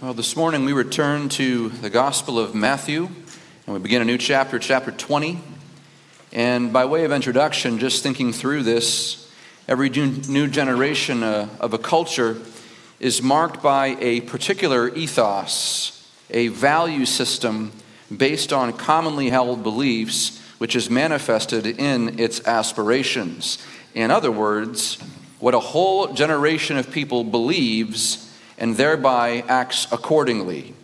Well, this morning we return to the Gospel of Matthew and we begin a new chapter, chapter 20. And by way of introduction, just thinking through this, every new generation uh, of a culture is marked by a particular ethos, a value system based on commonly held beliefs, which is manifested in its aspirations. In other words, what a whole generation of people believes and thereby acts accordingly.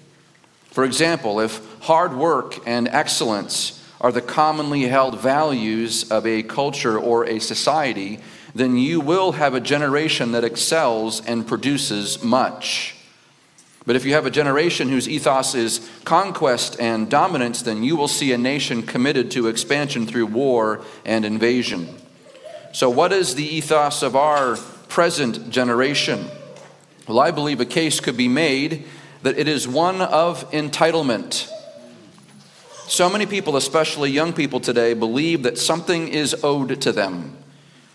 For example, if hard work and excellence are the commonly held values of a culture or a society, then you will have a generation that excels and produces much. But if you have a generation whose ethos is conquest and dominance, then you will see a nation committed to expansion through war and invasion. So, what is the ethos of our present generation? Well, I believe a case could be made that it is one of entitlement. So many people, especially young people today, believe that something is owed to them,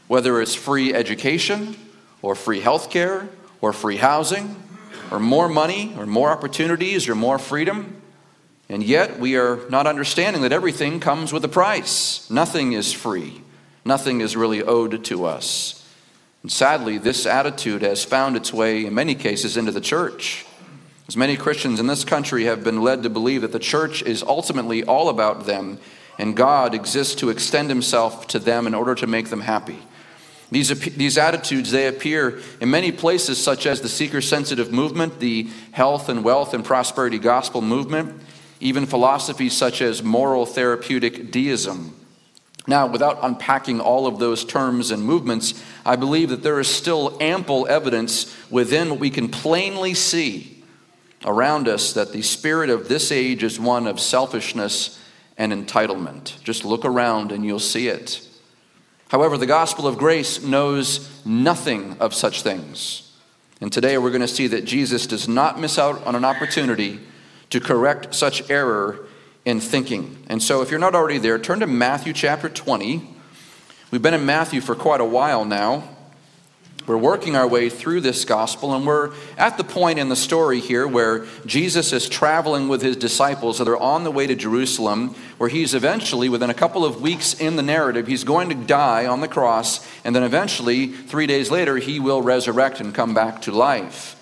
whether it's free education, or free health care, or free housing, or more money, or more opportunities, or more freedom. And yet, we are not understanding that everything comes with a price. Nothing is free, nothing is really owed to us. And sadly, this attitude has found its way, in many cases, into the church. As many Christians in this country have been led to believe that the church is ultimately all about them, and God exists to extend himself to them in order to make them happy. These, these attitudes, they appear in many places, such as the seeker sensitive movement, the health and wealth and prosperity gospel movement, even philosophies such as moral therapeutic deism. Now, without unpacking all of those terms and movements, I believe that there is still ample evidence within what we can plainly see around us that the spirit of this age is one of selfishness and entitlement. Just look around and you'll see it. However, the gospel of grace knows nothing of such things. And today we're going to see that Jesus does not miss out on an opportunity to correct such error in thinking. And so, if you're not already there, turn to Matthew chapter 20. We've been in Matthew for quite a while now. We're working our way through this gospel, and we're at the point in the story here where Jesus is traveling with his disciples. So they're on the way to Jerusalem, where he's eventually, within a couple of weeks in the narrative, he's going to die on the cross, and then eventually, three days later, he will resurrect and come back to life.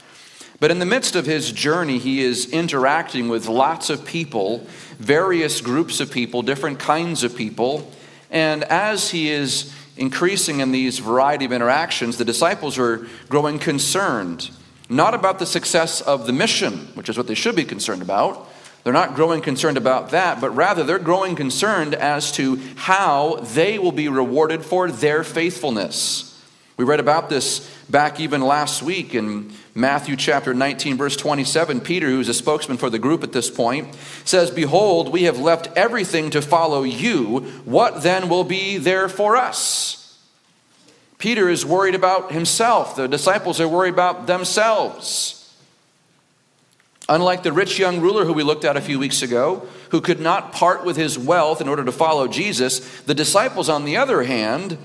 But in the midst of his journey, he is interacting with lots of people, various groups of people, different kinds of people. And as he is increasing in these variety of interactions, the disciples are growing concerned, not about the success of the mission, which is what they should be concerned about. They're not growing concerned about that, but rather they're growing concerned as to how they will be rewarded for their faithfulness. We read about this back even last week in Matthew chapter 19, verse 27, Peter, who's a spokesman for the group at this point, says, Behold, we have left everything to follow you. What then will be there for us? Peter is worried about himself. The disciples are worried about themselves. Unlike the rich young ruler who we looked at a few weeks ago, who could not part with his wealth in order to follow Jesus, the disciples, on the other hand,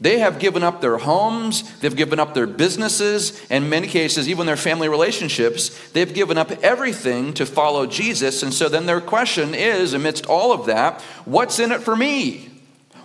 they have given up their homes, they've given up their businesses, and in many cases, even their family relationships. They've given up everything to follow Jesus. And so then their question is, amidst all of that, what's in it for me?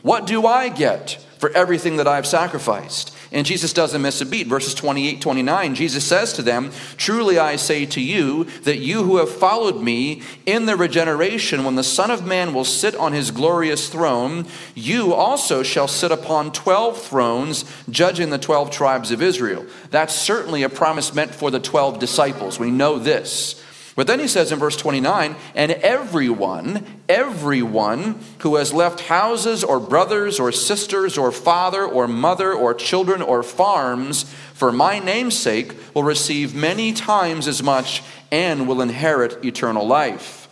What do I get for everything that I've sacrificed? And Jesus doesn't miss a beat. Verses 28 29, Jesus says to them, Truly I say to you, that you who have followed me in the regeneration, when the Son of Man will sit on his glorious throne, you also shall sit upon 12 thrones, judging the 12 tribes of Israel. That's certainly a promise meant for the 12 disciples. We know this. But then he says in verse 29 and everyone, everyone who has left houses or brothers or sisters or father or mother or children or farms for my name's sake will receive many times as much and will inherit eternal life.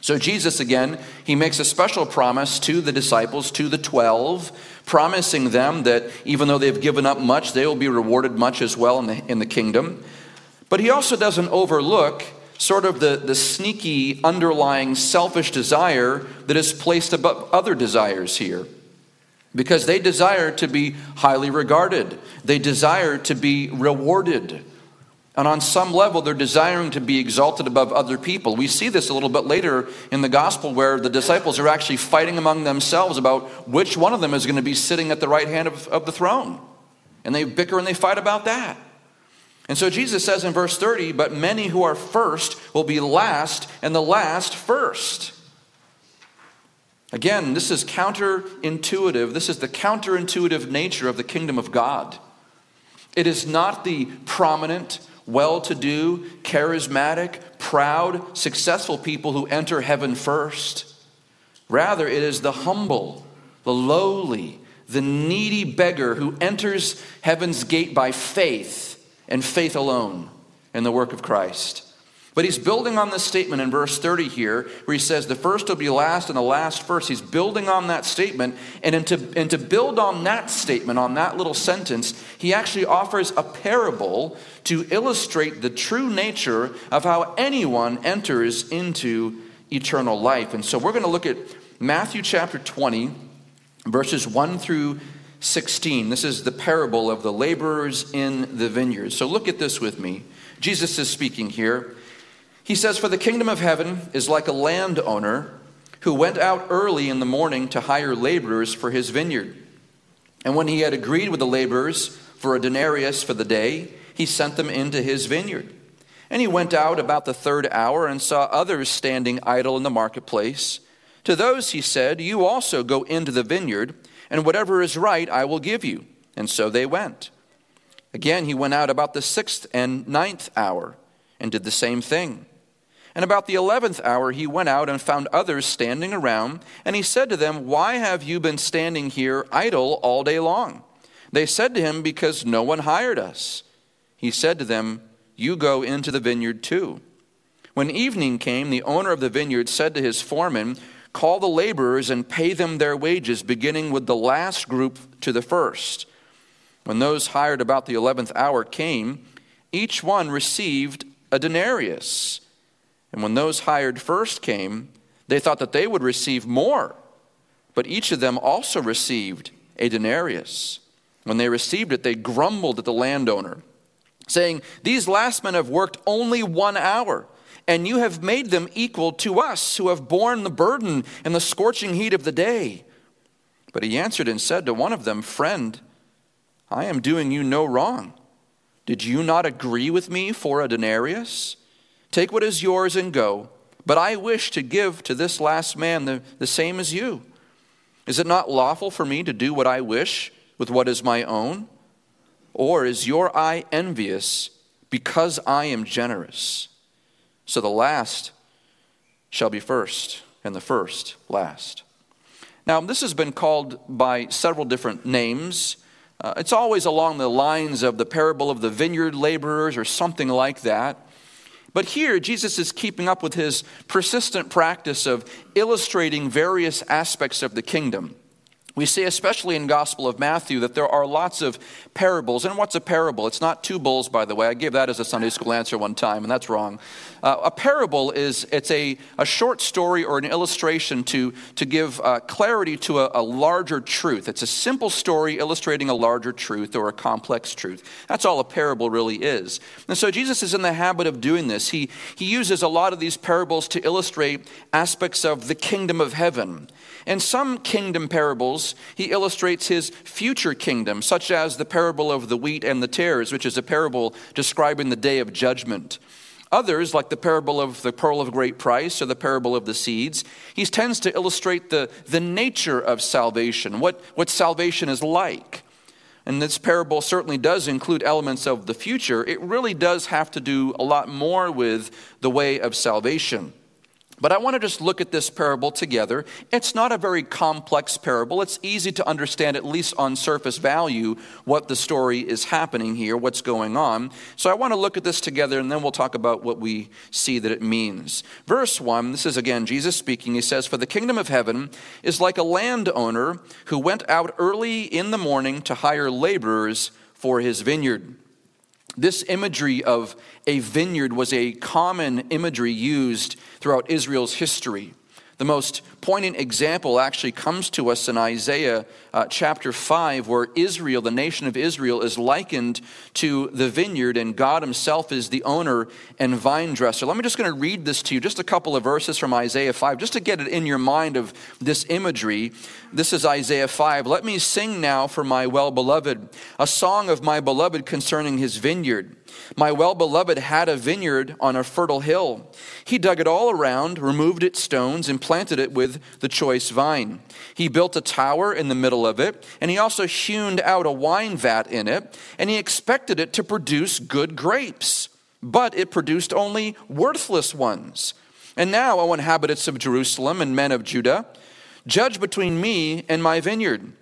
So, Jesus again, he makes a special promise to the disciples, to the 12, promising them that even though they've given up much, they will be rewarded much as well in the, in the kingdom. But he also doesn't overlook sort of the, the sneaky underlying selfish desire that is placed above other desires here. Because they desire to be highly regarded, they desire to be rewarded. And on some level, they're desiring to be exalted above other people. We see this a little bit later in the gospel where the disciples are actually fighting among themselves about which one of them is going to be sitting at the right hand of, of the throne. And they bicker and they fight about that. And so Jesus says in verse 30, But many who are first will be last, and the last first. Again, this is counterintuitive. This is the counterintuitive nature of the kingdom of God. It is not the prominent, well to do, charismatic, proud, successful people who enter heaven first. Rather, it is the humble, the lowly, the needy beggar who enters heaven's gate by faith and faith alone in the work of Christ. But he's building on this statement in verse 30 here, where he says, The first will be last and the last first. He's building on that statement. And to, and to build on that statement, on that little sentence, he actually offers a parable to illustrate the true nature of how anyone enters into eternal life. And so we're going to look at Matthew chapter 20, verses 1 through 16. This is the parable of the laborers in the vineyard. So look at this with me. Jesus is speaking here. He says, For the kingdom of heaven is like a landowner who went out early in the morning to hire laborers for his vineyard. And when he had agreed with the laborers for a denarius for the day, he sent them into his vineyard. And he went out about the third hour and saw others standing idle in the marketplace. To those he said, You also go into the vineyard, and whatever is right I will give you. And so they went. Again, he went out about the sixth and ninth hour and did the same thing. And about the eleventh hour, he went out and found others standing around, and he said to them, Why have you been standing here idle all day long? They said to him, Because no one hired us. He said to them, You go into the vineyard too. When evening came, the owner of the vineyard said to his foreman, Call the laborers and pay them their wages, beginning with the last group to the first. When those hired about the eleventh hour came, each one received a denarius. And when those hired first came, they thought that they would receive more. But each of them also received a denarius. When they received it, they grumbled at the landowner, saying, These last men have worked only one hour, and you have made them equal to us who have borne the burden and the scorching heat of the day. But he answered and said to one of them, Friend, I am doing you no wrong. Did you not agree with me for a denarius? Take what is yours and go. But I wish to give to this last man the, the same as you. Is it not lawful for me to do what I wish with what is my own? Or is your eye envious because I am generous? So the last shall be first, and the first last. Now, this has been called by several different names. Uh, it's always along the lines of the parable of the vineyard laborers or something like that. But here, Jesus is keeping up with his persistent practice of illustrating various aspects of the kingdom. We see, especially in Gospel of Matthew, that there are lots of parables. And what's a parable? It's not two bulls, by the way. I gave that as a Sunday school answer one time, and that's wrong. Uh, a parable is it's a, a short story or an illustration to, to give uh, clarity to a, a larger truth. It's a simple story illustrating a larger truth or a complex truth. That's all a parable really is. And so Jesus is in the habit of doing this. He, he uses a lot of these parables to illustrate aspects of the kingdom of heaven. In some kingdom parables, he illustrates his future kingdom, such as the parable of the wheat and the tares, which is a parable describing the day of judgment. Others, like the parable of the pearl of great price or the parable of the seeds, he tends to illustrate the, the nature of salvation, what, what salvation is like. And this parable certainly does include elements of the future. It really does have to do a lot more with the way of salvation. But I want to just look at this parable together. It's not a very complex parable. It's easy to understand, at least on surface value, what the story is happening here, what's going on. So I want to look at this together, and then we'll talk about what we see that it means. Verse 1, this is again Jesus speaking. He says, For the kingdom of heaven is like a landowner who went out early in the morning to hire laborers for his vineyard. This imagery of a vineyard was a common imagery used throughout Israel's history. The most poignant example actually comes to us in Isaiah uh, chapter 5, where Israel, the nation of Israel, is likened to the vineyard, and God Himself is the owner and vine dresser. Let me just going to read this to you, just a couple of verses from Isaiah 5, just to get it in your mind of this imagery. This is Isaiah 5. Let me sing now for my well beloved, a song of my beloved concerning his vineyard. My well beloved had a vineyard on a fertile hill. He dug it all around, removed its stones, and planted it with the choice vine. He built a tower in the middle of it, and he also hewn out a wine vat in it, and he expected it to produce good grapes. But it produced only worthless ones. And now, O inhabitants of Jerusalem and men of Judah, judge between me and my vineyard.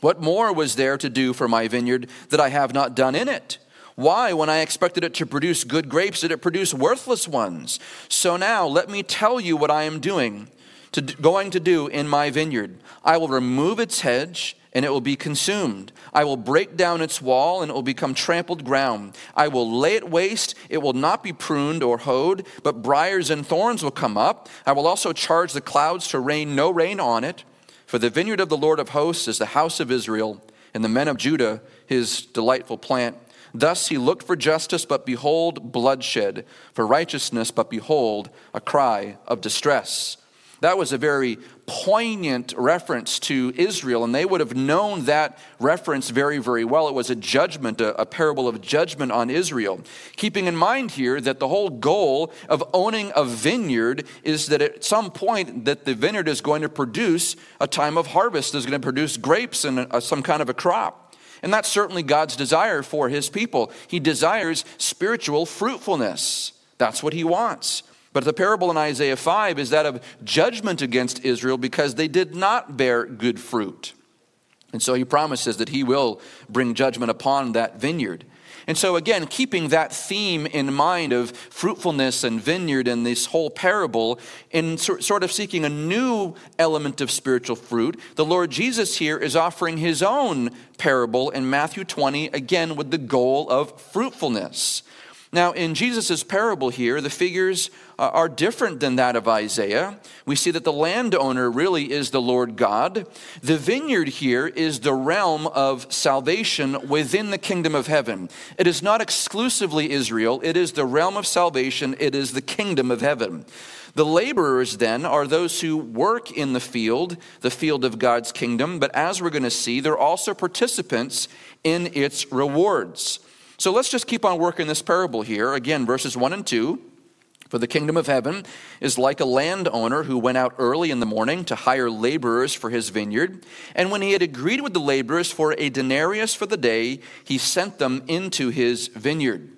What more was there to do for my vineyard that I have not done in it? Why, when I expected it to produce good grapes, did it produce worthless ones? So now let me tell you what I am doing, to, going to do in my vineyard. I will remove its hedge, and it will be consumed. I will break down its wall, and it will become trampled ground. I will lay it waste. It will not be pruned or hoed, but briars and thorns will come up. I will also charge the clouds to rain no rain on it. For the vineyard of the Lord of hosts is the house of Israel, and the men of Judah his delightful plant. Thus he looked for justice, but behold, bloodshed, for righteousness, but behold, a cry of distress. That was a very poignant reference to Israel, and they would have known that reference very, very well. It was a judgment, a, a, parable of judgment on Israel. Keeping in mind here that the whole goal of owning a vineyard is that at some point that the vineyard is going to produce a time of harvest, is going to produce grapes and a, some kind of a crop. And that's certainly God's desire for his people. He desires spiritual fruitfulness. That's what he wants. But the parable in Isaiah 5 is that of judgment against Israel because they did not bear good fruit. And so he promises that he will bring judgment upon that vineyard. And so, again, keeping that theme in mind of fruitfulness and vineyard and this whole parable, in sort of seeking a new element of spiritual fruit, the Lord Jesus here is offering his own parable in Matthew 20, again with the goal of fruitfulness. Now, in Jesus' parable here, the figures uh, are different than that of Isaiah. We see that the landowner really is the Lord God. The vineyard here is the realm of salvation within the kingdom of heaven. It is not exclusively Israel, it is the realm of salvation, it is the kingdom of heaven. The laborers, then, are those who work in the field, the field of God's kingdom, but as we're going to see, they're also participants in its rewards. So let's just keep on working this parable here. Again, verses 1 and 2. For the kingdom of heaven is like a landowner who went out early in the morning to hire laborers for his vineyard. And when he had agreed with the laborers for a denarius for the day, he sent them into his vineyard.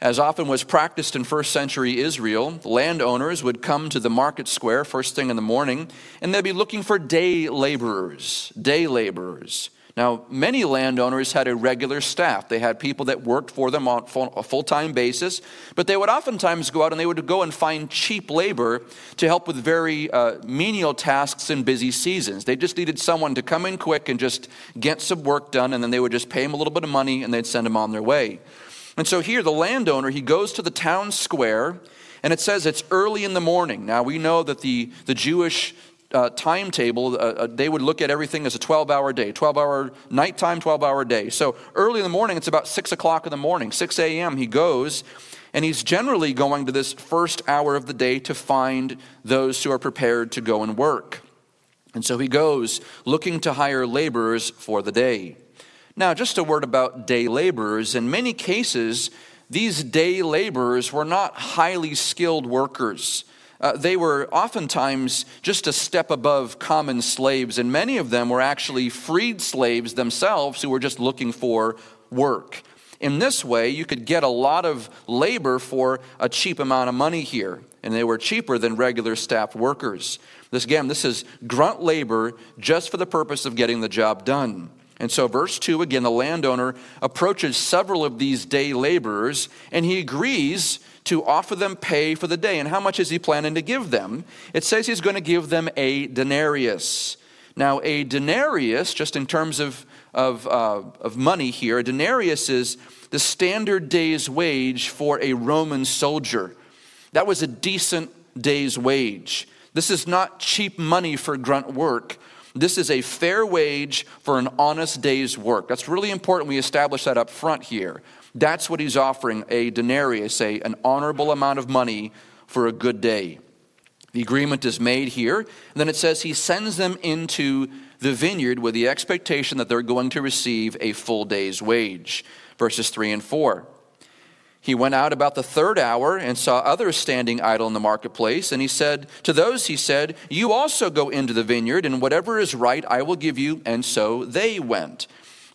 As often was practiced in first century Israel, landowners would come to the market square first thing in the morning, and they'd be looking for day laborers, day laborers. Now, many landowners had a regular staff. They had people that worked for them on a full time basis, but they would oftentimes go out and they would go and find cheap labor to help with very uh, menial tasks in busy seasons. They just needed someone to come in quick and just get some work done, and then they would just pay them a little bit of money and they'd send them on their way. And so here, the landowner, he goes to the town square, and it says it's early in the morning. Now, we know that the, the Jewish uh, timetable, uh, uh they would look at everything as a 12 hour day, 12 hour nighttime, 12 hour day. So early in the morning, it's about 6 o'clock in the morning, 6 a.m., he goes, and he's generally going to this first hour of the day to find those who are prepared to go and work. And so he goes looking to hire laborers for the day. Now, just a word about day laborers. In many cases, these day laborers were not highly skilled workers. Uh, they were oftentimes just a step above common slaves, and many of them were actually freed slaves themselves who were just looking for work. In this way, you could get a lot of labor for a cheap amount of money here, and they were cheaper than regular staff workers. This again, this is grunt labor just for the purpose of getting the job done. And so, verse 2 again, the landowner approaches several of these day laborers and he agrees to offer them pay for the day. And how much is he planning to give them? It says he's going to give them a denarius. Now, a denarius, just in terms of, of, uh, of money here, a denarius is the standard day's wage for a Roman soldier. That was a decent day's wage. This is not cheap money for grunt work. This is a fair wage for an honest day's work. That's really important we establish that up front here. That's what he's offering a denarius, a, an honorable amount of money for a good day. The agreement is made here. And then it says he sends them into the vineyard with the expectation that they're going to receive a full day's wage. Verses 3 and 4. He went out about the third hour and saw others standing idle in the marketplace. And he said, To those he said, You also go into the vineyard, and whatever is right I will give you. And so they went.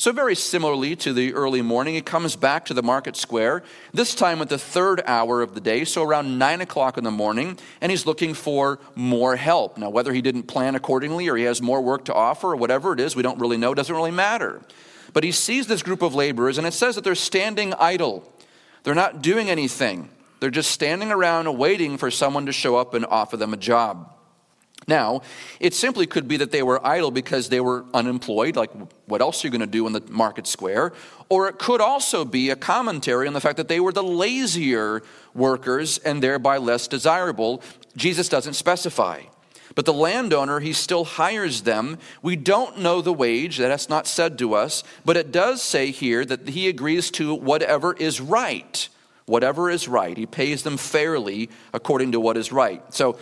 So, very similarly to the early morning, he comes back to the market square, this time at the third hour of the day, so around 9 o'clock in the morning, and he's looking for more help. Now, whether he didn't plan accordingly or he has more work to offer or whatever it is, we don't really know, doesn't really matter. But he sees this group of laborers, and it says that they're standing idle. They're not doing anything, they're just standing around waiting for someone to show up and offer them a job. Now, it simply could be that they were idle because they were unemployed, like what else are you going to do in the market square? Or it could also be a commentary on the fact that they were the lazier workers and thereby less desirable. Jesus doesn't specify. But the landowner, he still hires them. We don't know the wage, that's not said to us, but it does say here that he agrees to whatever is right. Whatever is right. He pays them fairly according to what is right. So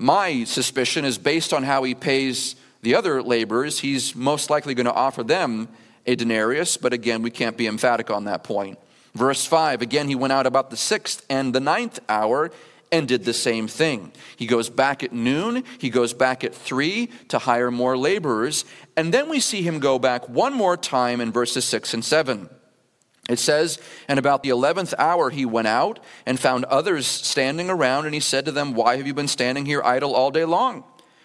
my suspicion is based on how he pays the other laborers, he's most likely going to offer them a denarius, but again, we can't be emphatic on that point. Verse 5 again, he went out about the sixth and the ninth hour and did the same thing. He goes back at noon, he goes back at three to hire more laborers, and then we see him go back one more time in verses 6 and 7. It says, And about the eleventh hour he went out and found others standing around, and he said to them, Why have you been standing here idle all day long?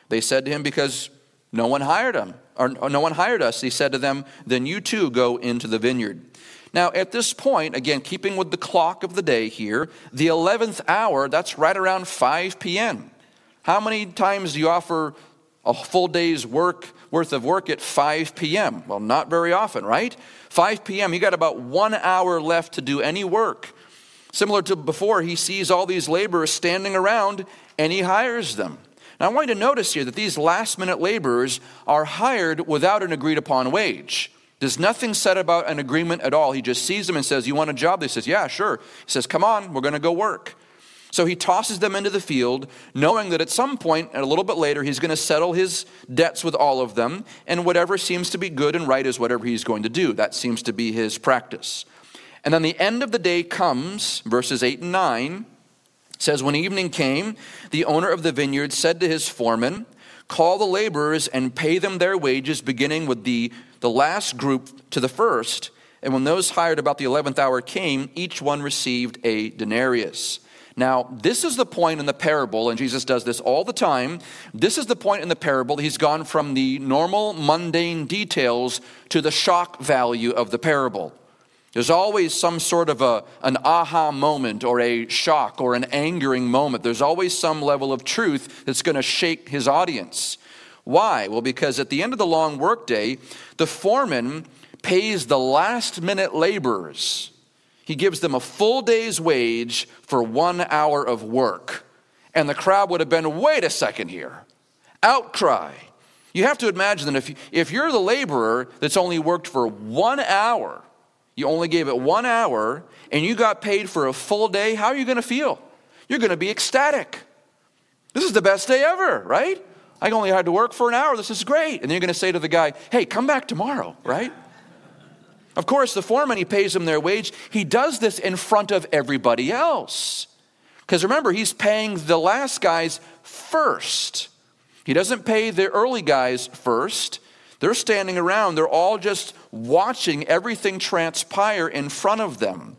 They said to him, Because no one hired him, or no one hired us. He said to them, Then you too go into the vineyard. Now, at this point, again, keeping with the clock of the day here, the 11th hour, that's right around 5 p.m. How many times do you offer a full day's work worth of work at 5 p.m.? Well, not very often, right? 5 p.m., you got about one hour left to do any work. Similar to before, he sees all these laborers standing around and he hires them. Now, I want you to notice here that these last minute laborers are hired without an agreed upon wage. There's nothing said about an agreement at all. He just sees them and says, You want a job? They says, Yeah, sure. He says, Come on, we're going to go work. So he tosses them into the field, knowing that at some point, and a little bit later, he's going to settle his debts with all of them, and whatever seems to be good and right is whatever he's going to do. That seems to be his practice. And then the end of the day comes, verses 8 and 9 says, When evening came, the owner of the vineyard said to his foreman, Call the laborers and pay them their wages, beginning with the, the last group to the first. And when those hired about the eleventh hour came, each one received a denarius. Now, this is the point in the parable, and Jesus does this all the time. This is the point in the parable. He's gone from the normal, mundane details to the shock value of the parable. There's always some sort of a, an aha moment or a shock or an angering moment. There's always some level of truth that's going to shake his audience. Why? Well, because at the end of the long workday, the foreman pays the last minute laborers he gives them a full day's wage for one hour of work. And the crowd would have been, wait a second here. Outcry. You have to imagine that if, if you're the laborer that's only worked for one hour, you only gave it one hour, and you got paid for a full day, how are you going to feel? You're going to be ecstatic. This is the best day ever, right? I only had to work for an hour. This is great. And then you're going to say to the guy, hey, come back tomorrow, right? Of course, the foreman, he pays them their wage. He does this in front of everybody else. Because remember, he's paying the last guys first. He doesn't pay the early guys first. They're standing around, they're all just watching everything transpire in front of them.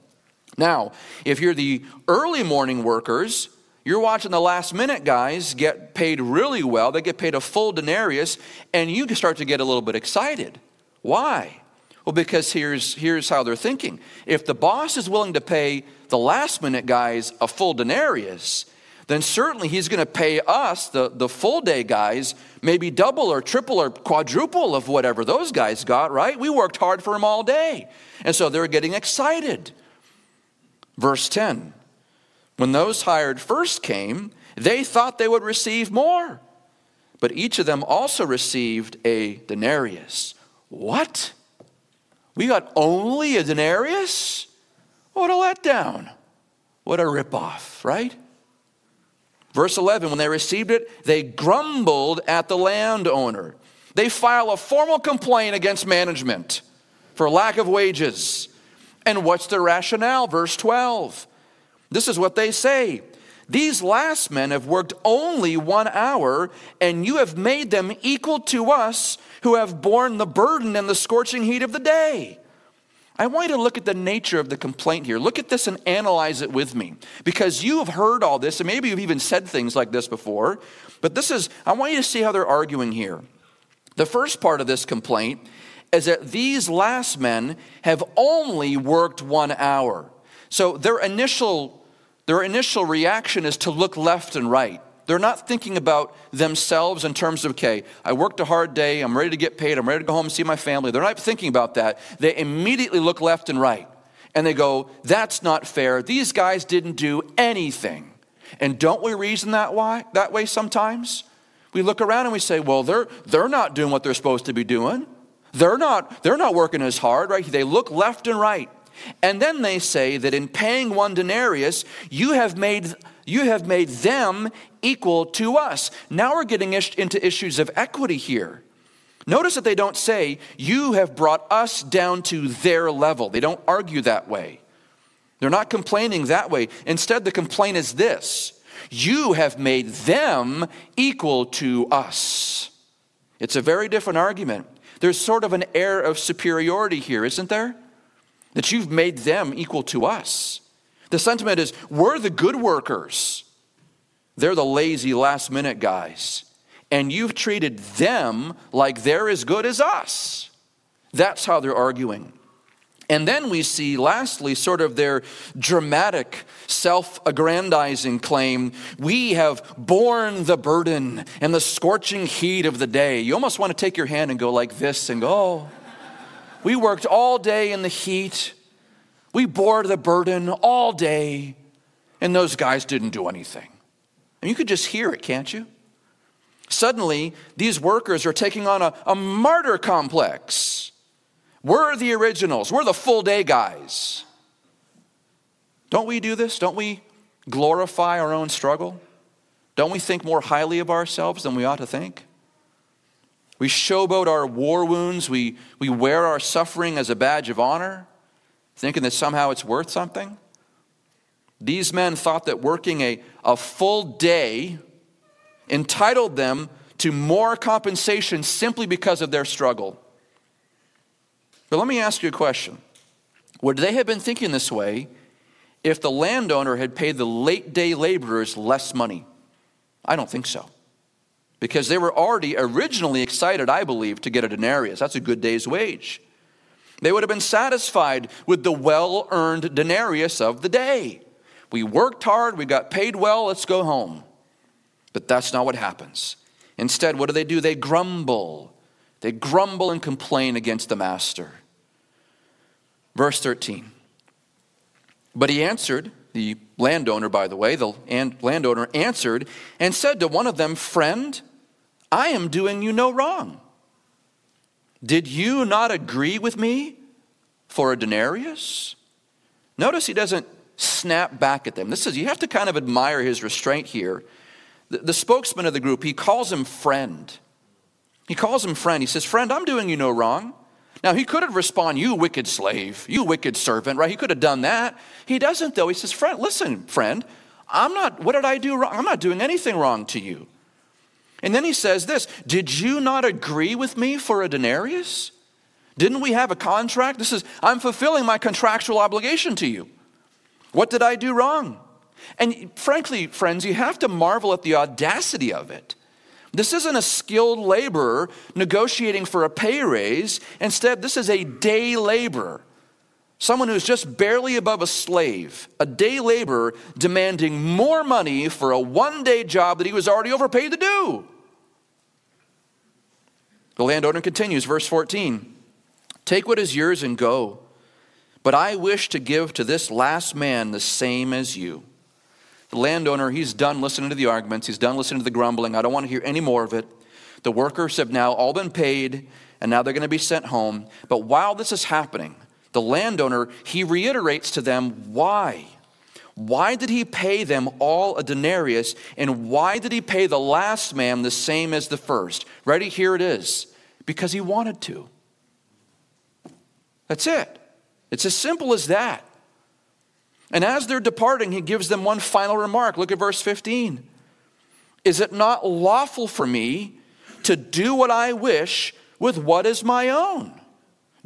Now, if you're the early morning workers, you're watching the last minute guys get paid really well. They get paid a full denarius, and you start to get a little bit excited. Why? Well, because here's, here's how they're thinking. If the boss is willing to pay the last minute guys a full denarius, then certainly he's going to pay us, the, the full day guys, maybe double or triple or quadruple of whatever those guys got, right? We worked hard for him all day. And so they're getting excited. Verse 10 When those hired first came, they thought they would receive more. But each of them also received a denarius. What? We got only a denarius? What a letdown. What a ripoff, right? Verse 11 When they received it, they grumbled at the landowner. They file a formal complaint against management for lack of wages. And what's the rationale? Verse 12. This is what they say These last men have worked only one hour, and you have made them equal to us who have borne the burden and the scorching heat of the day. I want you to look at the nature of the complaint here. Look at this and analyze it with me. Because you have heard all this, and maybe you've even said things like this before, but this is, I want you to see how they're arguing here. The first part of this complaint is that these last men have only worked one hour. So their initial, their initial reaction is to look left and right. They're not thinking about themselves in terms of, okay, I worked a hard day, I'm ready to get paid, I'm ready to go home and see my family. They're not thinking about that. They immediately look left and right. And they go, that's not fair. These guys didn't do anything. And don't we reason that way, that way sometimes? We look around and we say, well, they're, they're not doing what they're supposed to be doing. They're not, they're not working as hard, right? They look left and right. And then they say that in paying one denarius, you have made, you have made them equal to us. Now we're getting into issues of equity here. Notice that they don't say, You have brought us down to their level. They don't argue that way. They're not complaining that way. Instead, the complaint is this You have made them equal to us. It's a very different argument. There's sort of an air of superiority here, isn't there? That you've made them equal to us. The sentiment is we're the good workers, they're the lazy last minute guys. And you've treated them like they're as good as us. That's how they're arguing. And then we see, lastly, sort of their dramatic, self aggrandizing claim we have borne the burden and the scorching heat of the day. You almost want to take your hand and go like this and go, oh, we worked all day in the heat. We bore the burden all day, and those guys didn't do anything. And you could just hear it, can't you? Suddenly, these workers are taking on a, a martyr complex. We're the originals, we're the full day guys. Don't we do this? Don't we glorify our own struggle? Don't we think more highly of ourselves than we ought to think? We showboat our war wounds, we, we wear our suffering as a badge of honor, thinking that somehow it's worth something. These men thought that working a, a full day entitled them to more compensation simply because of their struggle. But let me ask you a question. Would they have been thinking this way if the landowner had paid the late day laborers less money? I don't think so. Because they were already originally excited, I believe, to get a denarius. That's a good day's wage. They would have been satisfied with the well earned denarius of the day. We worked hard, we got paid well, let's go home. But that's not what happens. Instead, what do they do? They grumble. They grumble and complain against the master. Verse 13. But he answered, the landowner, by the way, the landowner answered and said to one of them, Friend, I am doing you no wrong. Did you not agree with me for a denarius? Notice he doesn't snap back at them. This is, you have to kind of admire his restraint here. The, the spokesman of the group, he calls him friend. He calls him friend. He says, Friend, I'm doing you no wrong. Now, he could have responded, You wicked slave, you wicked servant, right? He could have done that. He doesn't, though. He says, Friend, listen, friend, I'm not, what did I do wrong? I'm not doing anything wrong to you. And then he says this Did you not agree with me for a denarius? Didn't we have a contract? This is, I'm fulfilling my contractual obligation to you. What did I do wrong? And frankly, friends, you have to marvel at the audacity of it. This isn't a skilled laborer negotiating for a pay raise. Instead, this is a day laborer, someone who's just barely above a slave, a day laborer demanding more money for a one day job that he was already overpaid to do. The landowner continues, verse 14 Take what is yours and go. But I wish to give to this last man the same as you. The landowner, he's done listening to the arguments, he's done listening to the grumbling. I don't want to hear any more of it. The workers have now all been paid, and now they're going to be sent home. But while this is happening, the landowner, he reiterates to them why. Why did he pay them all a denarius, and why did he pay the last man the same as the first? Ready? Here it is. Because he wanted to. That's it. It's as simple as that. And as they're departing, he gives them one final remark. Look at verse 15. Is it not lawful for me to do what I wish with what is my own?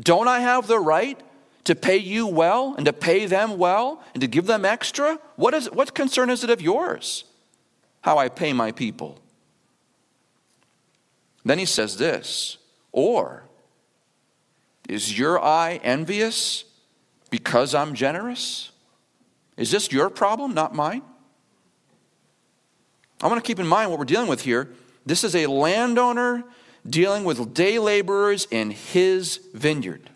Don't I have the right to pay you well and to pay them well and to give them extra? What, is, what concern is it of yours? How I pay my people. Then he says this, or is your eye envious because I'm generous? Is this your problem, not mine? I want to keep in mind what we're dealing with here. This is a landowner dealing with day laborers in his vineyard.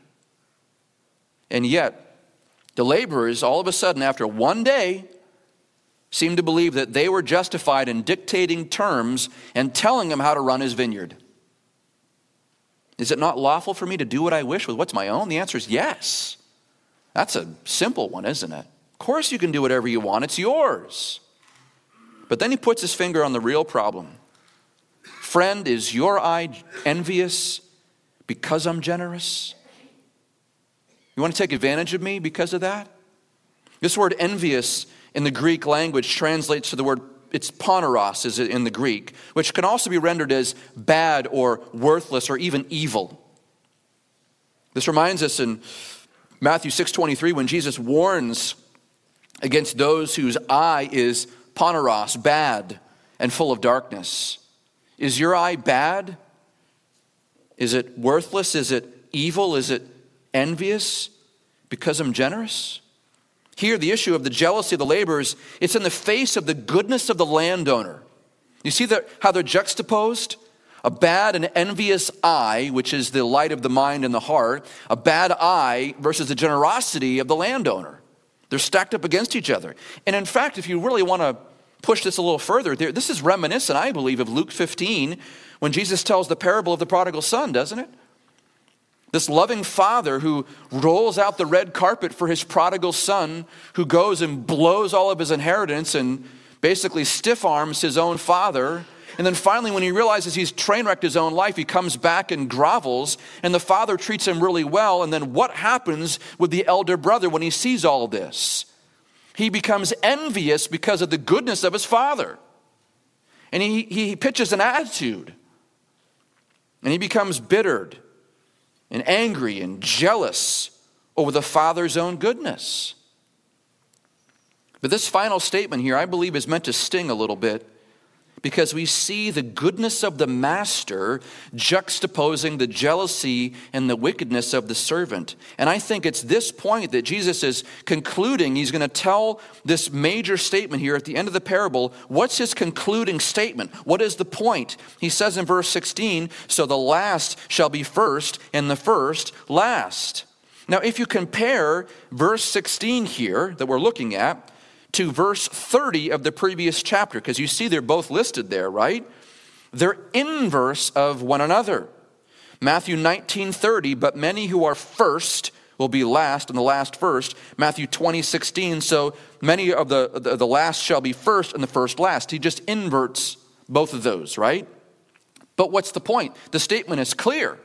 And yet, the laborers, all of a sudden, after one day, seemed to believe that they were justified in dictating terms and telling him how to run his vineyard. Is it not lawful for me to do what I wish with what's my own? The answer is yes. That's a simple one, isn't it? Of course, you can do whatever you want, it's yours. But then he puts his finger on the real problem. Friend, is your eye envious because I'm generous? You want to take advantage of me because of that? This word envious in the Greek language translates to the word, it's poneros is in the Greek, which can also be rendered as bad or worthless or even evil. This reminds us in Matthew 6:23 when Jesus warns against those whose eye is poneros, bad and full of darkness. Is your eye bad? Is it worthless? Is it evil? Is it envious because I'm generous? Here, the issue of the jealousy of the laborers, it's in the face of the goodness of the landowner. You see that, how they're juxtaposed? A bad and envious eye, which is the light of the mind and the heart, a bad eye versus the generosity of the landowner. They're stacked up against each other. And in fact, if you really want to push this a little further, this is reminiscent, I believe, of Luke 15 when Jesus tells the parable of the prodigal son, doesn't it? This loving father who rolls out the red carpet for his prodigal son, who goes and blows all of his inheritance and basically stiff arms his own father. And then finally, when he realizes he's train wrecked his own life, he comes back and grovels, and the father treats him really well. And then what happens with the elder brother when he sees all this? He becomes envious because of the goodness of his father. And he, he pitches an attitude. And he becomes bittered and angry and jealous over the Father's own goodness. But this final statement here, I believe, is meant to sting a little bit because we see the goodness of the master juxtaposing the jealousy and the wickedness of the servant. And I think it's this point that Jesus is concluding. He's going to tell this major statement here at the end of the parable. What's his concluding statement? What is the point? He says in verse 16 So the last shall be first, and the first last. Now, if you compare verse 16 here that we're looking at, to verse 30 of the previous chapter, because you see they're both listed there, right? They're inverse of one another. Matthew 19 30, but many who are first will be last, and the last first. Matthew 20 16, so many of the, the, the last shall be first, and the first last. He just inverts both of those, right? But what's the point? The statement is clear.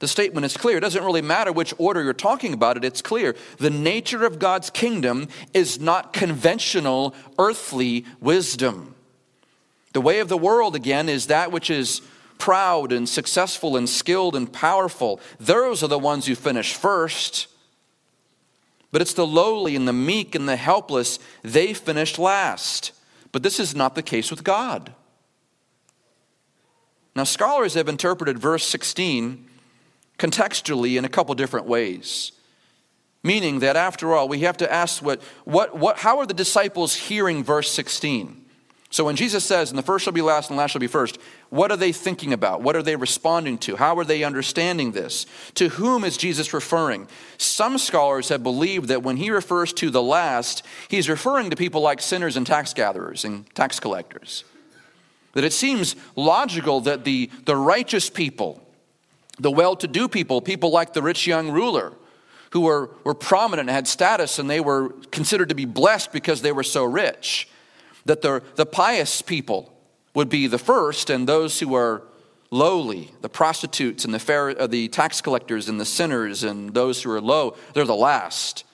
The statement is clear. It doesn't really matter which order you're talking about it, it's clear. The nature of God's kingdom is not conventional earthly wisdom. The way of the world, again, is that which is proud and successful and skilled and powerful. Those are the ones who finish first. But it's the lowly and the meek and the helpless, they finished last. But this is not the case with God. Now, scholars have interpreted verse 16 contextually in a couple different ways. Meaning that after all, we have to ask what, what, what, how are the disciples hearing verse 16? So when Jesus says, and the first shall be last and the last shall be first, what are they thinking about? What are they responding to? How are they understanding this? To whom is Jesus referring? Some scholars have believed that when he refers to the last, he's referring to people like sinners and tax gatherers and tax collectors. That it seems logical that the, the righteous people, the well to do people, people like the rich young ruler, who were, were prominent and had status and they were considered to be blessed because they were so rich that the, the pious people would be the first, and those who were lowly, the prostitutes and the, fair, uh, the tax collectors and the sinners and those who are low, they're the last.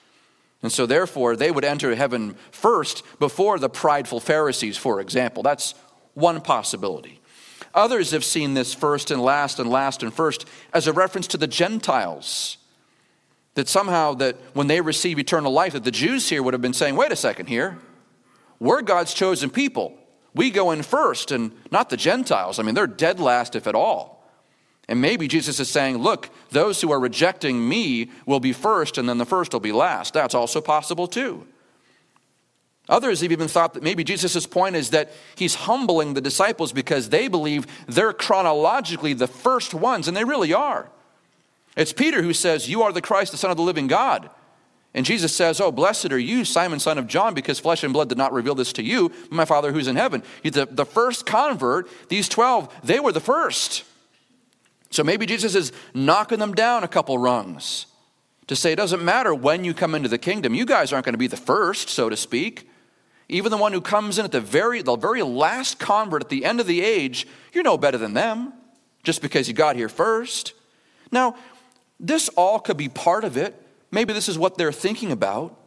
And so, therefore, they would enter heaven first before the prideful Pharisees, for example. That's one possibility. Others have seen this first and last and last and first as a reference to the Gentiles. That somehow that when they receive eternal life, that the Jews here would have been saying, wait a second here. We're God's chosen people. We go in first and not the Gentiles. I mean, they're dead last, if at all. And maybe Jesus is saying, look, those who are rejecting me will be first, and then the first will be last. That's also possible, too. Others have even thought that maybe Jesus' point is that he's humbling the disciples because they believe they're chronologically the first ones, and they really are. It's Peter who says, You are the Christ, the Son of the living God. And Jesus says, Oh, blessed are you, Simon, son of John, because flesh and blood did not reveal this to you, but my Father who's in heaven. The, the first convert, these 12, they were the first. So maybe Jesus is knocking them down a couple rungs to say it doesn't matter when you come into the kingdom. You guys aren't going to be the first, so to speak. Even the one who comes in at the very, the very last convert at the end of the age, you're no better than them just because you got here first. Now, this all could be part of it. Maybe this is what they're thinking about.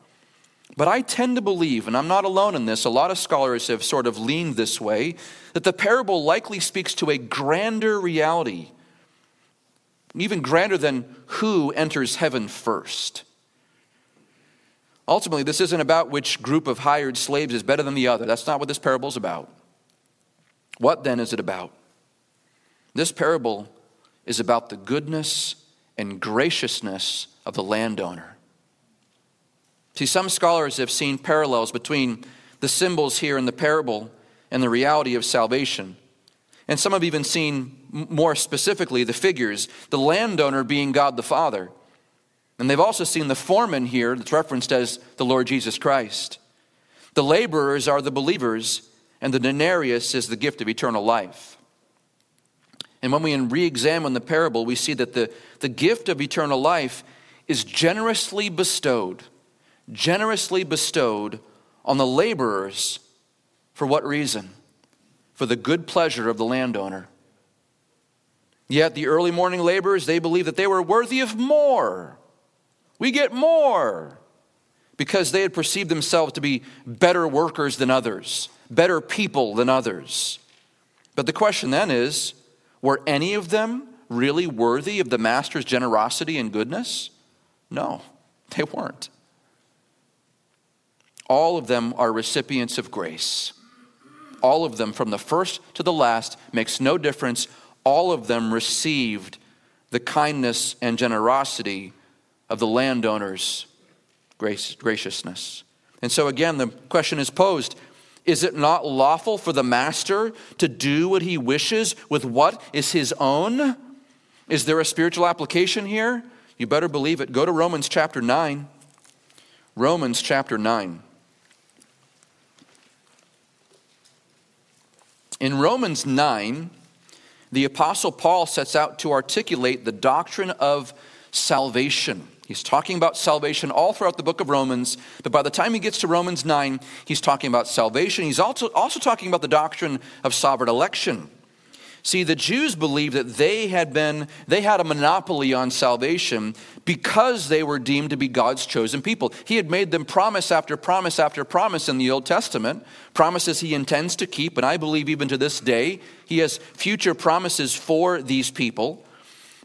But I tend to believe, and I'm not alone in this, a lot of scholars have sort of leaned this way, that the parable likely speaks to a grander reality, even grander than who enters heaven first. Ultimately, this isn't about which group of hired slaves is better than the other. That's not what this parable is about. What then is it about? This parable is about the goodness and graciousness of the landowner. See, some scholars have seen parallels between the symbols here in the parable and the reality of salvation. And some have even seen more specifically the figures, the landowner being God the Father. And they've also seen the foreman here that's referenced as the Lord Jesus Christ. The laborers are the believers, and the denarius is the gift of eternal life. And when we re examine the parable, we see that the, the gift of eternal life is generously bestowed, generously bestowed on the laborers. For what reason? For the good pleasure of the landowner. Yet the early morning laborers, they believed that they were worthy of more. We get more. Because they had perceived themselves to be better workers than others, better people than others. But the question then is were any of them really worthy of the master's generosity and goodness? No, they weren't. All of them are recipients of grace. All of them, from the first to the last, makes no difference. All of them received the kindness and generosity of the landowner's grace, graciousness. And so, again, the question is posed Is it not lawful for the master to do what he wishes with what is his own? Is there a spiritual application here? You better believe it. Go to Romans chapter 9. Romans chapter 9. In Romans 9, the Apostle Paul sets out to articulate the doctrine of salvation. He's talking about salvation all throughout the book of Romans, but by the time he gets to Romans 9, he's talking about salvation. He's also, also talking about the doctrine of sovereign election. See, the Jews believed that they had been, they had a monopoly on salvation because they were deemed to be God's chosen people. He had made them promise after promise after promise in the Old Testament, promises he intends to keep, and I believe even to this day, he has future promises for these people.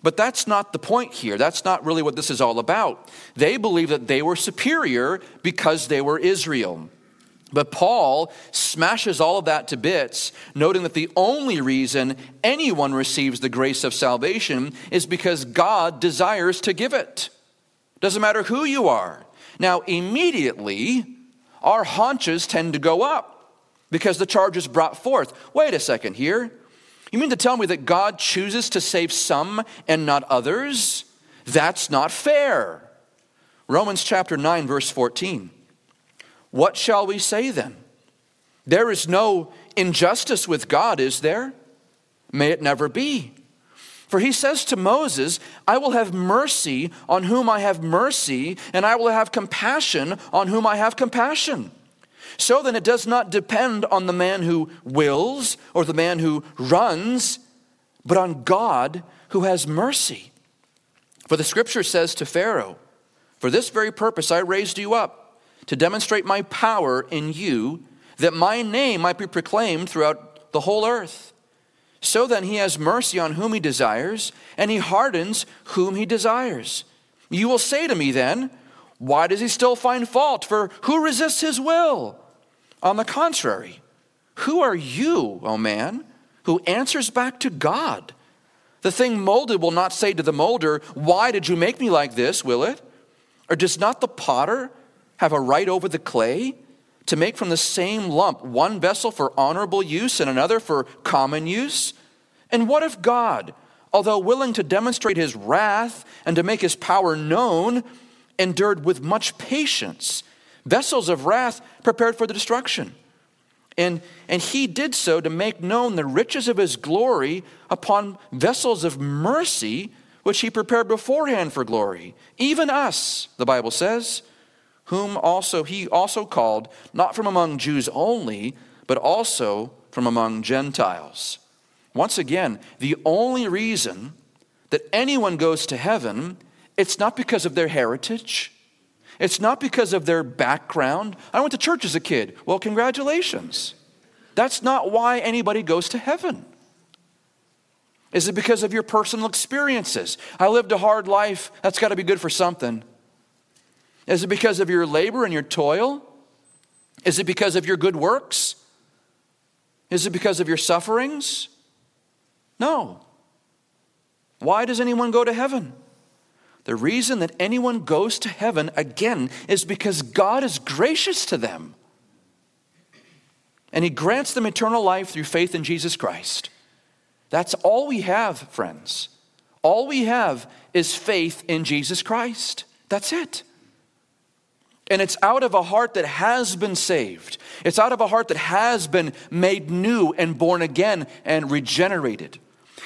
But that's not the point here. That's not really what this is all about. They believe that they were superior because they were Israel. But Paul smashes all of that to bits, noting that the only reason anyone receives the grace of salvation is because God desires to give it. Doesn't matter who you are. Now, immediately, our haunches tend to go up because the charge is brought forth. Wait a second here. You mean to tell me that God chooses to save some and not others? That's not fair. Romans chapter 9, verse 14. What shall we say then? There is no injustice with God, is there? May it never be. For he says to Moses, I will have mercy on whom I have mercy, and I will have compassion on whom I have compassion. So then, it does not depend on the man who wills or the man who runs, but on God who has mercy. For the scripture says to Pharaoh, For this very purpose I raised you up, to demonstrate my power in you, that my name might be proclaimed throughout the whole earth. So then, he has mercy on whom he desires, and he hardens whom he desires. You will say to me then, Why does he still find fault? For who resists his will? On the contrary, who are you, O man, who answers back to God? The thing molded will not say to the molder, Why did you make me like this, will it? Or does not the potter have a right over the clay? to make from the same lump one vessel for honorable use and another for common use? And what if God, although willing to demonstrate his wrath and to make his power known, endured with much patience vessels of wrath prepared for the destruction? And, and he did so to make known the riches of his glory upon vessels of mercy, which he prepared beforehand for glory. Even us, the Bible says whom also he also called, not from among Jews only, but also from among Gentiles. Once again, the only reason that anyone goes to heaven, it's not because of their heritage. It's not because of their background. I went to church as a kid. Well, congratulations. That's not why anybody goes to heaven. Is it because of your personal experiences? I lived a hard life. That's got to be good for something. Is it because of your labor and your toil? Is it because of your good works? Is it because of your sufferings? No. Why does anyone go to heaven? The reason that anyone goes to heaven, again, is because God is gracious to them. And He grants them eternal life through faith in Jesus Christ. That's all we have, friends. All we have is faith in Jesus Christ. That's it. And it's out of a heart that has been saved. It's out of a heart that has been made new and born again and regenerated.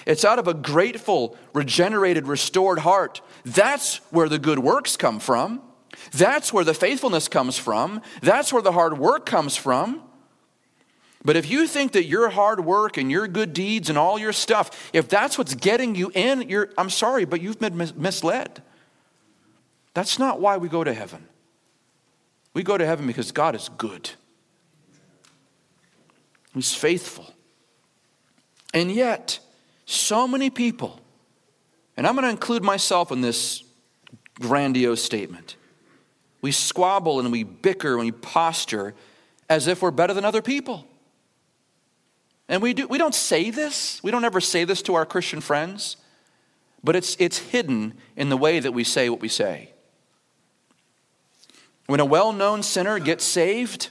It's out of a grateful, regenerated, restored heart. That's where the good works come from. That's where the faithfulness comes from. That's where the hard work comes from. But if you think that your hard work and your good deeds and all your stuff, if that's what's getting you in, you're, I'm sorry, but you've been misled. That's not why we go to heaven. We go to heaven because God is good, He's faithful. And yet, so many people, and I'm going to include myself in this grandiose statement, we squabble and we bicker and we posture as if we're better than other people. And we, do, we don't say this, we don't ever say this to our Christian friends, but it's, it's hidden in the way that we say what we say. When a well known sinner gets saved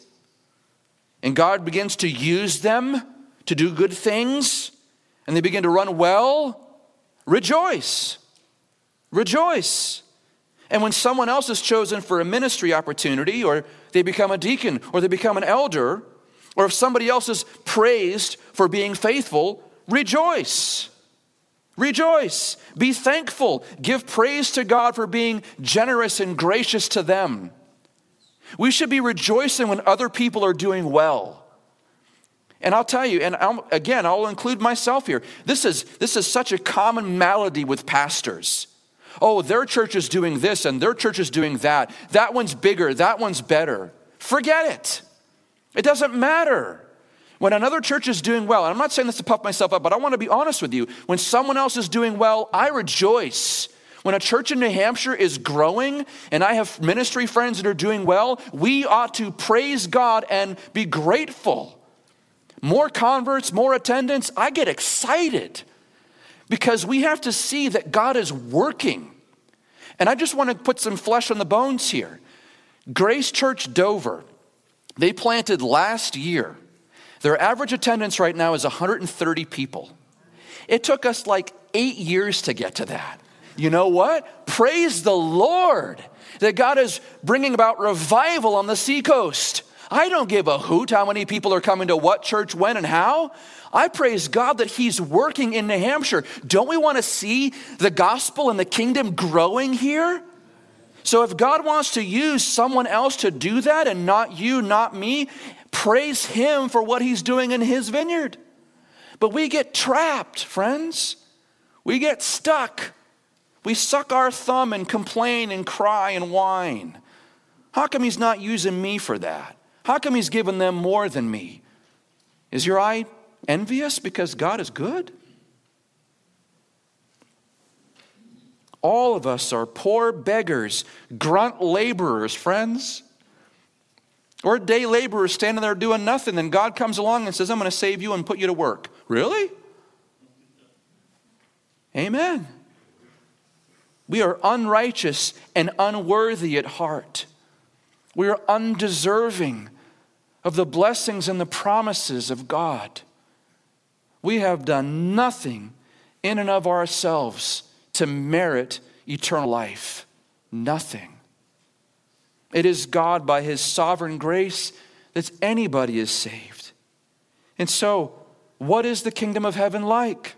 and God begins to use them to do good things and they begin to run well, rejoice. Rejoice. And when someone else is chosen for a ministry opportunity, or they become a deacon, or they become an elder, or if somebody else is praised for being faithful, rejoice. Rejoice. Be thankful. Give praise to God for being generous and gracious to them. We should be rejoicing when other people are doing well. And I'll tell you, and I'll, again, I'll include myself here. This is, this is such a common malady with pastors. Oh, their church is doing this and their church is doing that. That one's bigger, that one's better. Forget it. It doesn't matter. When another church is doing well, and I'm not saying this to puff myself up, but I want to be honest with you. When someone else is doing well, I rejoice when a church in New Hampshire is growing and I have ministry friends that are doing well, we ought to praise God and be grateful. More converts, more attendance, I get excited because we have to see that God is working. And I just want to put some flesh on the bones here. Grace Church Dover, they planted last year Their average attendance right now is 130 people. It took us like eight years to get to that. You know what? Praise the Lord that God is bringing about revival on the seacoast. I don't give a hoot how many people are coming to what church, when, and how. I praise God that He's working in New Hampshire. Don't we want to see the gospel and the kingdom growing here? So, if God wants to use someone else to do that and not you, not me, praise Him for what He's doing in His vineyard. But we get trapped, friends. We get stuck. We suck our thumb and complain and cry and whine. How come He's not using me for that? How come He's given them more than me? Is your eye envious because God is good? All of us are poor beggars, grunt laborers, friends. We're day laborers standing there doing nothing, then God comes along and says, I'm going to save you and put you to work. Really? Amen. We are unrighteous and unworthy at heart. We are undeserving of the blessings and the promises of God. We have done nothing in and of ourselves to merit eternal life. Nothing. It is God, by His sovereign grace, that anybody is saved. And so, what is the kingdom of heaven like?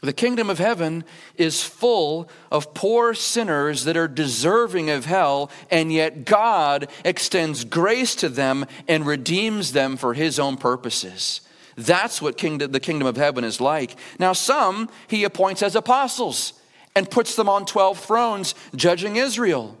The kingdom of heaven is full of poor sinners that are deserving of hell, and yet God extends grace to them and redeems them for his own purposes. That's what kingdom, the kingdom of heaven is like. Now, some he appoints as apostles and puts them on 12 thrones, judging Israel.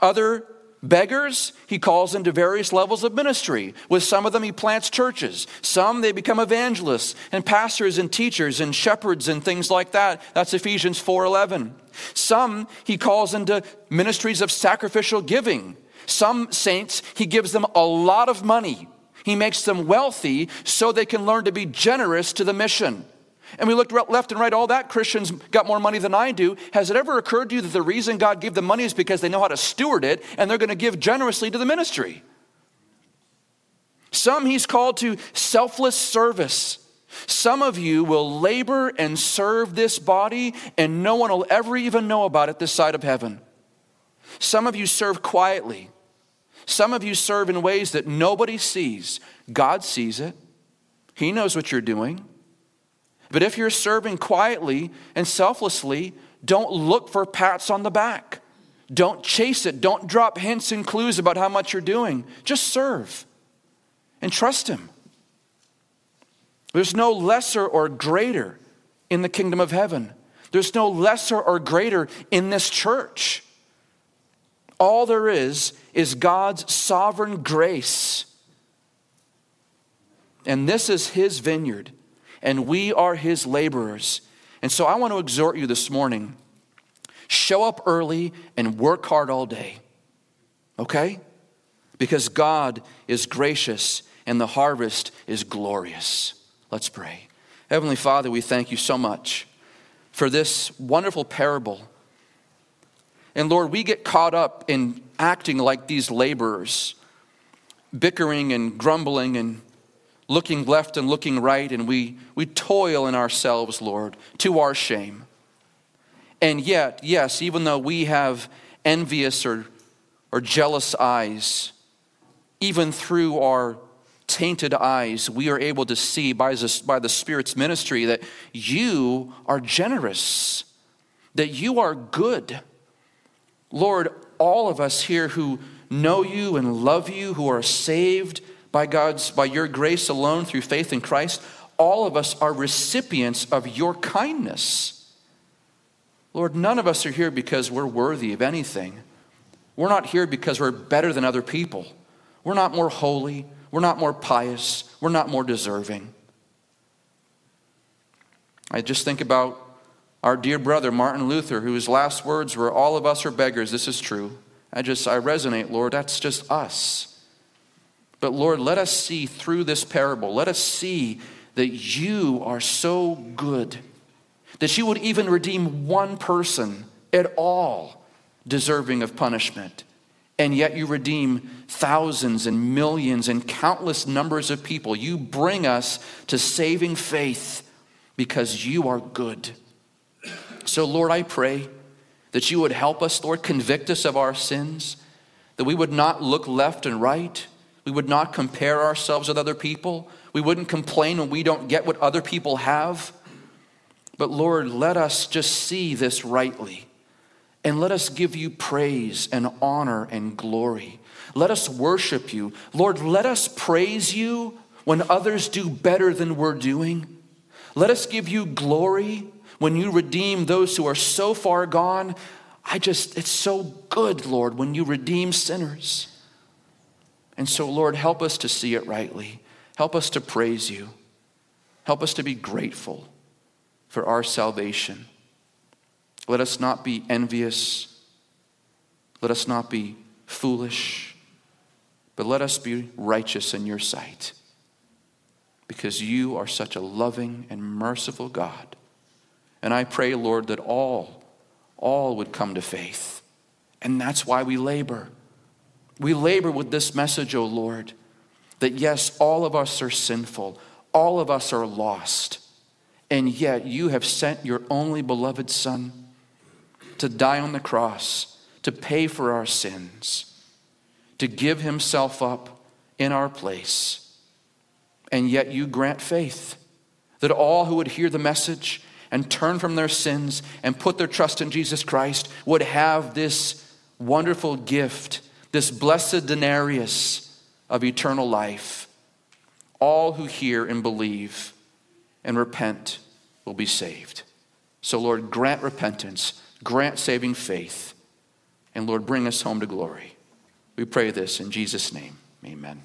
Other Beggars, he calls into various levels of ministry. With some of them, he plants churches. Some, they become evangelists and pastors and teachers and shepherds and things like that. That's Ephesians 4.11. Some, he calls into ministries of sacrificial giving. Some saints, he gives them a lot of money. He makes them wealthy so they can learn to be generous to the mission. And we looked left and right, all that Christians got more money than I do. Has it ever occurred to you that the reason God gave them money is because they know how to steward it and they're going to give generously to the ministry? Some he's called to selfless service. Some of you will labor and serve this body, and no one will ever even know about it this side of heaven. Some of you serve quietly. Some of you serve in ways that nobody sees. God sees it, He knows what you're doing. But if you're serving quietly and selflessly, don't look for pats on the back. Don't chase it. Don't drop hints and clues about how much you're doing. Just serve and trust Him. There's no lesser or greater in the kingdom of heaven, there's no lesser or greater in this church. All there is is God's sovereign grace. And this is His vineyard and we are his laborers. And so I want to exhort you this morning show up early and work hard all day, okay? Because God is gracious and the harvest is glorious. Let's pray. Heavenly Father, we thank you so much for this wonderful parable. And Lord, we get caught up in acting like these laborers, bickering and grumbling and looking left and looking right, and we, we toil in ourselves, Lord, to our shame. And yet, yes, even though we have envious or, or jealous eyes, even through our tainted eyes, we are able to see by by the Spirit's ministry that you are generous, that you are good. Lord, all of us here who know you and love you, who are saved, by God's, by your grace alone through faith in Christ, all of us are recipients of your kindness. Lord, none of us are here because we're worthy of anything. We're not here because we're better than other people. We're not more holy. We're not more pious. We're not more deserving. I just think about our dear brother Martin Luther, whose last words were, All of us are beggars. This is true. I just, I resonate, Lord. That's just us. But Lord, let us see through this parable, let us see that you are so good, that you would even redeem one person at all deserving of punishment. And yet you redeem thousands and millions and countless numbers of people. You bring us to saving faith because you are good. So, Lord, I pray that you would help us, Lord, convict us of our sins, that we would not look left and right, we would not compare ourselves with other people, we wouldn't complain when we don't get what other people have. But, Lord, let us just see this rightly and let us give you praise and honor and glory. Let us worship you. Lord, let us praise you when others do better than we're doing. Let us give you glory when you redeem those who are so far gone. I just, it's so good, Lord, when you redeem sinners. And so, Lord, help us to see it rightly. Help us to praise you. Help us to be grateful for our salvation. Let us not be envious. Let us not be foolish. But let us be righteous in your sight. Because you are such a loving and merciful God. And I pray, Lord, that all, all would come to faith. And that's why we labor. We labor with this message, O Lord, that yes, all of us are sinful, all of us are lost, and yet you have sent your only beloved Son to die on the cross, to pay for our sins, to give himself up in our place. And yet you grant faith that all who would hear the message and turn from their sins and put their trust in Jesus Christ would have this wonderful gift, this blessed denarius of eternal life. All who hear and believe and repent will be saved. So, Lord, grant repentance grant saving faith, and Lord, bring us home to glory. We pray this in Jesus' name. Amen.